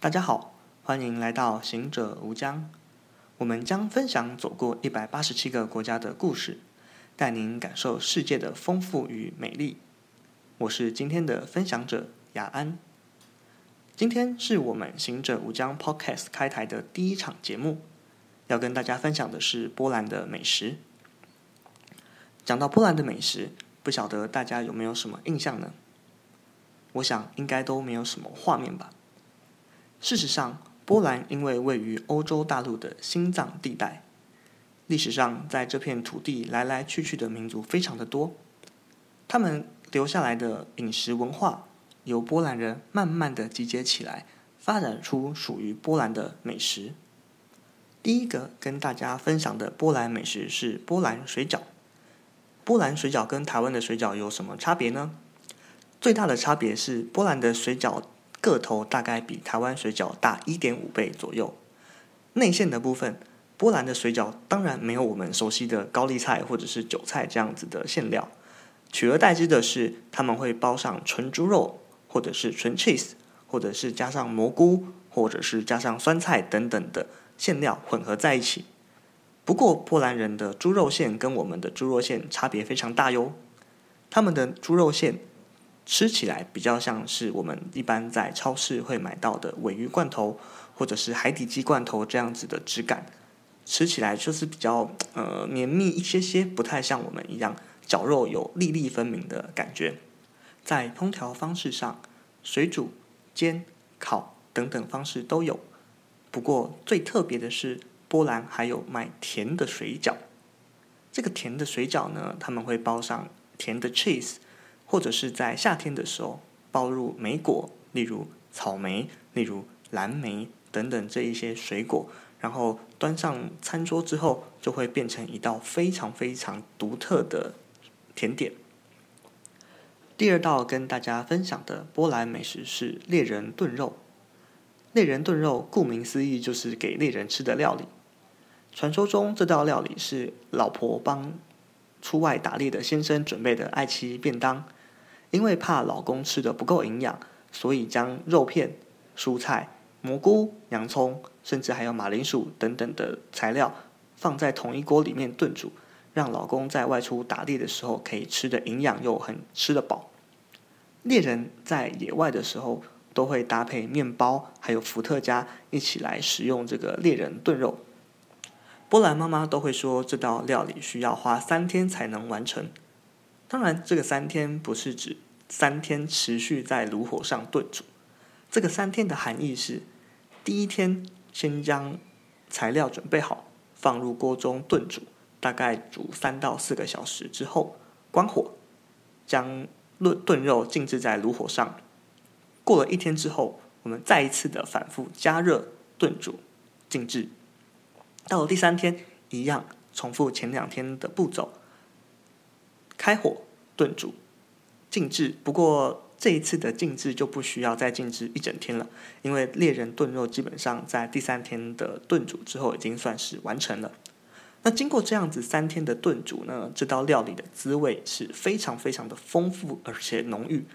大家好，欢迎来到行者无疆。我们将分享走过一百八十七个国家的故事，带您感受世界的丰富与美丽。我是今天的分享者雅安。今天是我们行者无疆 Podcast 开台的第一场节目，要跟大家分享的是波兰的美食。讲到波兰的美食，不晓得大家有没有什么印象呢？我想应该都没有什么画面吧。事实上，波兰因为位于欧洲大陆的心脏地带，历史上在这片土地来来去去的民族非常的多，他们留下来的饮食文化由波兰人慢慢的集结起来，发展出属于波兰的美食。第一个跟大家分享的波兰美食是波兰水饺。波兰水饺跟台湾的水饺有什么差别呢？最大的差别是波兰的水饺。个头大概比台湾水饺大一点五倍左右。内馅的部分，波兰的水饺当然没有我们熟悉的高丽菜或者是韭菜这样子的馅料，取而代之的是他们会包上纯猪肉，或者是纯 cheese，或者是加上蘑菇，或者是加上酸菜等等的馅料混合在一起。不过波兰人的猪肉馅跟我们的猪肉馅差别非常大哟，他们的猪肉馅。吃起来比较像是我们一般在超市会买到的鮪鱼罐头，或者是海底鸡罐头这样子的质感，吃起来就是比较呃绵密一些些，不太像我们一样绞肉有粒粒分明的感觉。在烹调方式上，水煮、煎、烤等等方式都有。不过最特别的是，波兰还有卖甜的水饺。这个甜的水饺呢，他们会包上甜的 cheese。或者是在夏天的时候包入莓果，例如草莓、例如蓝莓等等这一些水果，然后端上餐桌之后，就会变成一道非常非常独特的甜点。第二道跟大家分享的波兰美食是猎人炖肉。猎人炖肉顾名思义就是给猎人吃的料理。传说中这道料理是老婆帮出外打猎的先生准备的爱妻便当。因为怕老公吃的不够营养，所以将肉片、蔬菜、蘑菇、洋葱，甚至还有马铃薯等等的材料放在同一锅里面炖煮，让老公在外出打猎的时候可以吃的营养又很吃得饱。猎人在野外的时候都会搭配面包还有伏特加一起来食用这个猎人炖肉。波兰妈妈都会说这道料理需要花三天才能完成。当然，这个三天不是指三天持续在炉火上炖煮。这个三天的含义是：第一天先将材料准备好，放入锅中炖煮，大概煮三到四个小时之后，关火，将炖炖肉静置在炉火上。过了一天之后，我们再一次的反复加热炖煮，静置。到了第三天，一样重复前两天的步骤。开火炖煮，静置。不过这一次的静置就不需要再静置一整天了，因为猎人炖肉基本上在第三天的炖煮之后已经算是完成了。那经过这样子三天的炖煮呢，这道料理的滋味是非常非常的丰富而且浓郁。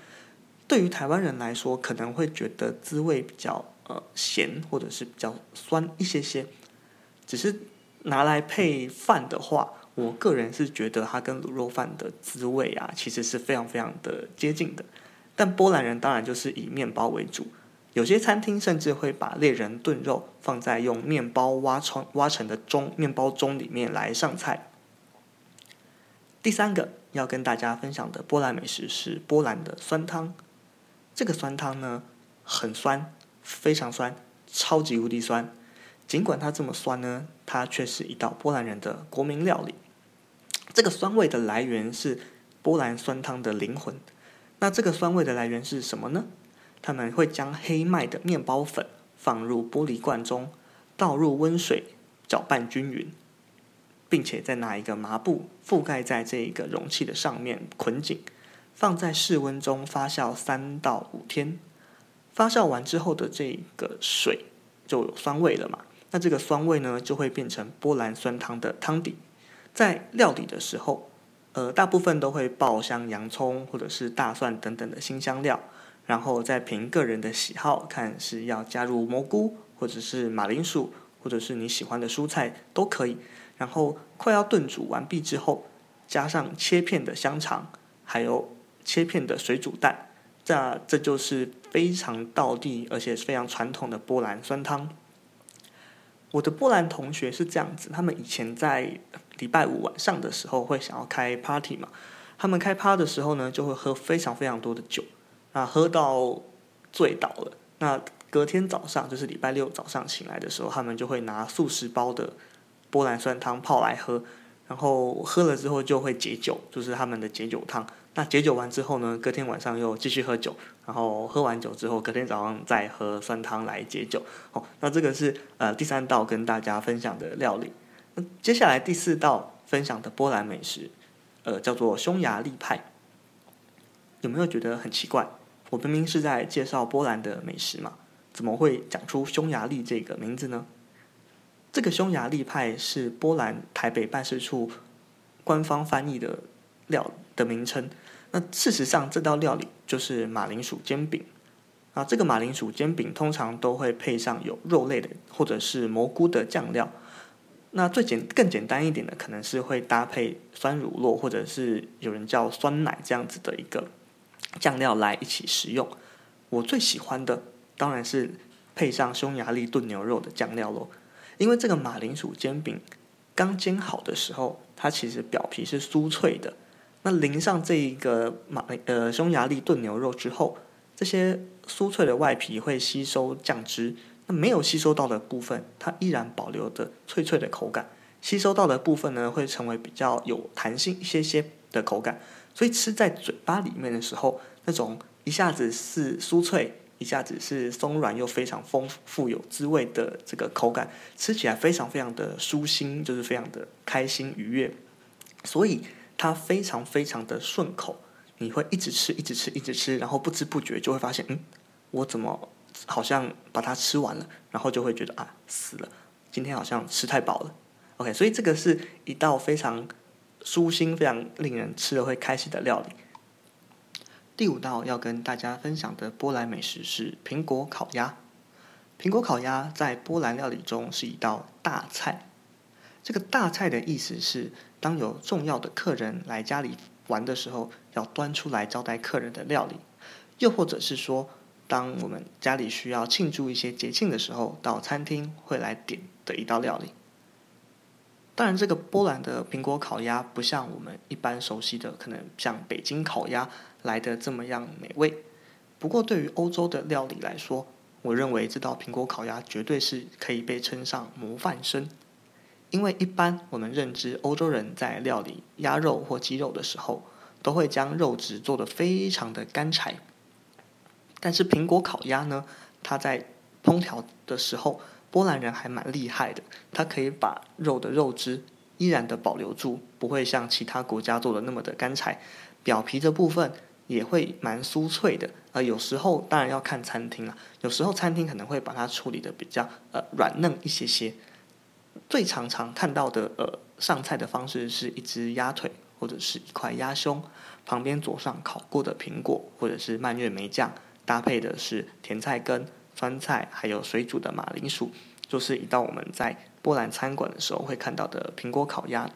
对于台湾人来说，可能会觉得滋味比较呃咸或者是比较酸一些些，只是拿来配饭的话。我个人是觉得它跟卤肉饭的滋味啊，其实是非常非常的接近的。但波兰人当然就是以面包为主，有些餐厅甚至会把猎人炖肉放在用面包挖成挖成的盅面包盅里面来上菜。第三个要跟大家分享的波兰美食是波兰的酸汤。这个酸汤呢，很酸，非常酸，超级无敌酸。尽管它这么酸呢，它却是一道波兰人的国民料理。这个酸味的来源是波兰酸汤的灵魂。那这个酸味的来源是什么呢？他们会将黑麦的面包粉放入玻璃罐中，倒入温水搅拌均匀，并且再拿一个麻布覆盖在这一个容器的上面捆紧，放在室温中发酵三到五天。发酵完之后的这个水就有酸味了嘛？那这个酸味呢，就会变成波兰酸汤的汤底。在料理的时候，呃，大部分都会爆香洋葱或者是大蒜等等的新香料，然后再凭个人的喜好，看是要加入蘑菇，或者是马铃薯，或者是你喜欢的蔬菜都可以。然后快要炖煮完毕之后，加上切片的香肠，还有切片的水煮蛋，这这就是非常道地而且非常传统的波兰酸汤。我的波兰同学是这样子，他们以前在礼拜五晚上的时候会想要开 party 嘛，他们开趴的时候呢，就会喝非常非常多的酒。那，喝到醉倒了。那隔天早上，就是礼拜六早上醒来的时候，他们就会拿速食包的波兰酸汤泡来喝，然后喝了之后就会解酒，就是他们的解酒汤。那解酒完之后呢，隔天晚上又继续喝酒，然后喝完酒之后，隔天早上再喝酸汤来解酒。哦，那这个是呃第三道跟大家分享的料理。那接下来第四道分享的波兰美食，呃，叫做匈牙利派。有没有觉得很奇怪？我明明是在介绍波兰的美食嘛，怎么会讲出匈牙利这个名字呢？这个匈牙利派是波兰台北办事处官方翻译的料的名称。那事实上，这道料理就是马铃薯煎饼啊。这个马铃薯煎饼通常都会配上有肉类的或者是蘑菇的酱料。那最简更简单一点的，可能是会搭配酸乳酪，或者是有人叫酸奶这样子的一个。酱料来一起食用，我最喜欢的当然是配上匈牙利炖牛肉的酱料喽。因为这个马铃薯煎饼刚煎好的时候，它其实表皮是酥脆的。那淋上这一个马呃匈牙利炖牛肉之后，这些酥脆的外皮会吸收酱汁，那没有吸收到的部分，它依然保留着脆脆的口感。吸收到的部分呢，会成为比较有弹性一些些的口感。所以吃在嘴巴里面的时候，那种一下子是酥脆，一下子是松软又非常丰富有滋味的这个口感，吃起来非常非常的舒心，就是非常的开心愉悦。所以它非常非常的顺口，你会一直吃，一直吃，一直吃，然后不知不觉就会发现，嗯，我怎么好像把它吃完了，然后就会觉得啊，死了，今天好像吃太饱了。OK，所以这个是一道非常。舒心，非常令人吃了会开心的料理。第五道要跟大家分享的波兰美食是苹果烤鸭。苹果烤鸭在波兰料理中是一道大菜。这个大菜的意思是，当有重要的客人来家里玩的时候，要端出来招待客人的料理；又或者是说，当我们家里需要庆祝一些节庆的时候，到餐厅会来点的一道料理。当然，这个波兰的苹果烤鸭不像我们一般熟悉的，可能像北京烤鸭来的这么样美味。不过，对于欧洲的料理来说，我认为这道苹果烤鸭绝对是可以被称上模范生。因为一般我们认知欧洲人在料理鸭肉或鸡肉的时候，都会将肉质做得非常的干柴。但是苹果烤鸭呢，它在烹调的时候，波兰人还蛮厉害的，他可以把肉的肉汁依然的保留住，不会像其他国家做的那么的干柴，表皮的部分也会蛮酥脆的。呃，有时候当然要看餐厅了，有时候餐厅可能会把它处理的比较呃软嫩一些些。最常常看到的呃上菜的方式是一只鸭腿或者是一块鸭胸，旁边佐上烤过的苹果或者是蔓越莓酱，搭配的是甜菜根。酸菜还有水煮的马铃薯，就是一道我们在波兰餐馆的时候会看到的苹果烤鸭。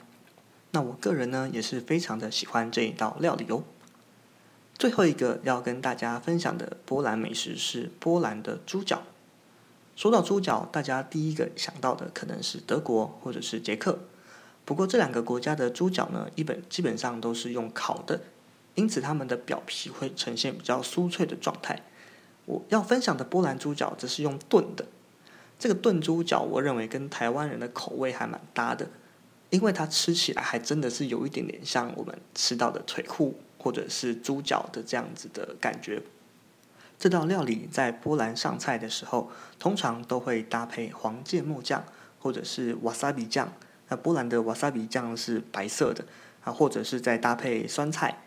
那我个人呢也是非常的喜欢这一道料理哦。最后一个要跟大家分享的波兰美食是波兰的猪脚。说到猪脚，大家第一个想到的可能是德国或者是捷克。不过这两个国家的猪脚呢，一本基本上都是用烤的，因此它们的表皮会呈现比较酥脆的状态。我要分享的波兰猪脚则是用炖的，这个炖猪脚我认为跟台湾人的口味还蛮搭的，因为它吃起来还真的是有一点点像我们吃到的腿裤或者是猪脚的这样子的感觉。这道料理在波兰上菜的时候，通常都会搭配黄芥末酱或者是瓦萨比酱。那波兰的瓦萨比酱是白色的啊，或者是在搭配酸菜。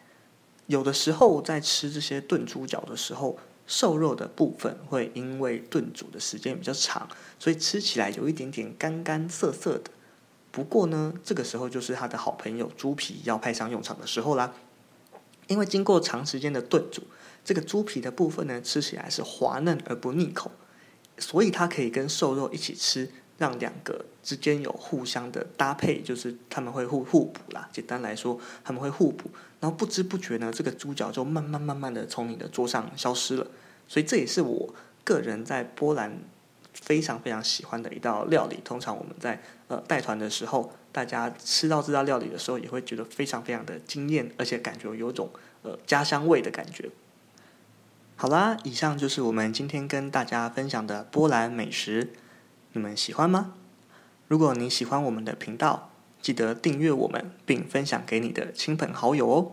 有的时候在吃这些炖猪脚的时候，瘦肉的部分会因为炖煮的时间比较长，所以吃起来有一点点干干涩涩的。不过呢，这个时候就是他的好朋友猪皮要派上用场的时候啦。因为经过长时间的炖煮，这个猪皮的部分呢，吃起来是滑嫩而不腻口，所以它可以跟瘦肉一起吃，让两个之间有互相的搭配，就是他们会互互补啦。简单来说，他们会互补，然后不知不觉呢，这个猪脚就慢慢慢慢的从你的桌上消失了。所以这也是我个人在波兰非常非常喜欢的一道料理。通常我们在呃带团的时候，大家吃到这道料理的时候，也会觉得非常非常的惊艳，而且感觉有种呃家乡味的感觉。好啦，以上就是我们今天跟大家分享的波兰美食，你们喜欢吗？如果你喜欢我们的频道，记得订阅我们并分享给你的亲朋好友哦。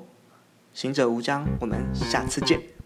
行者无疆，我们下次见。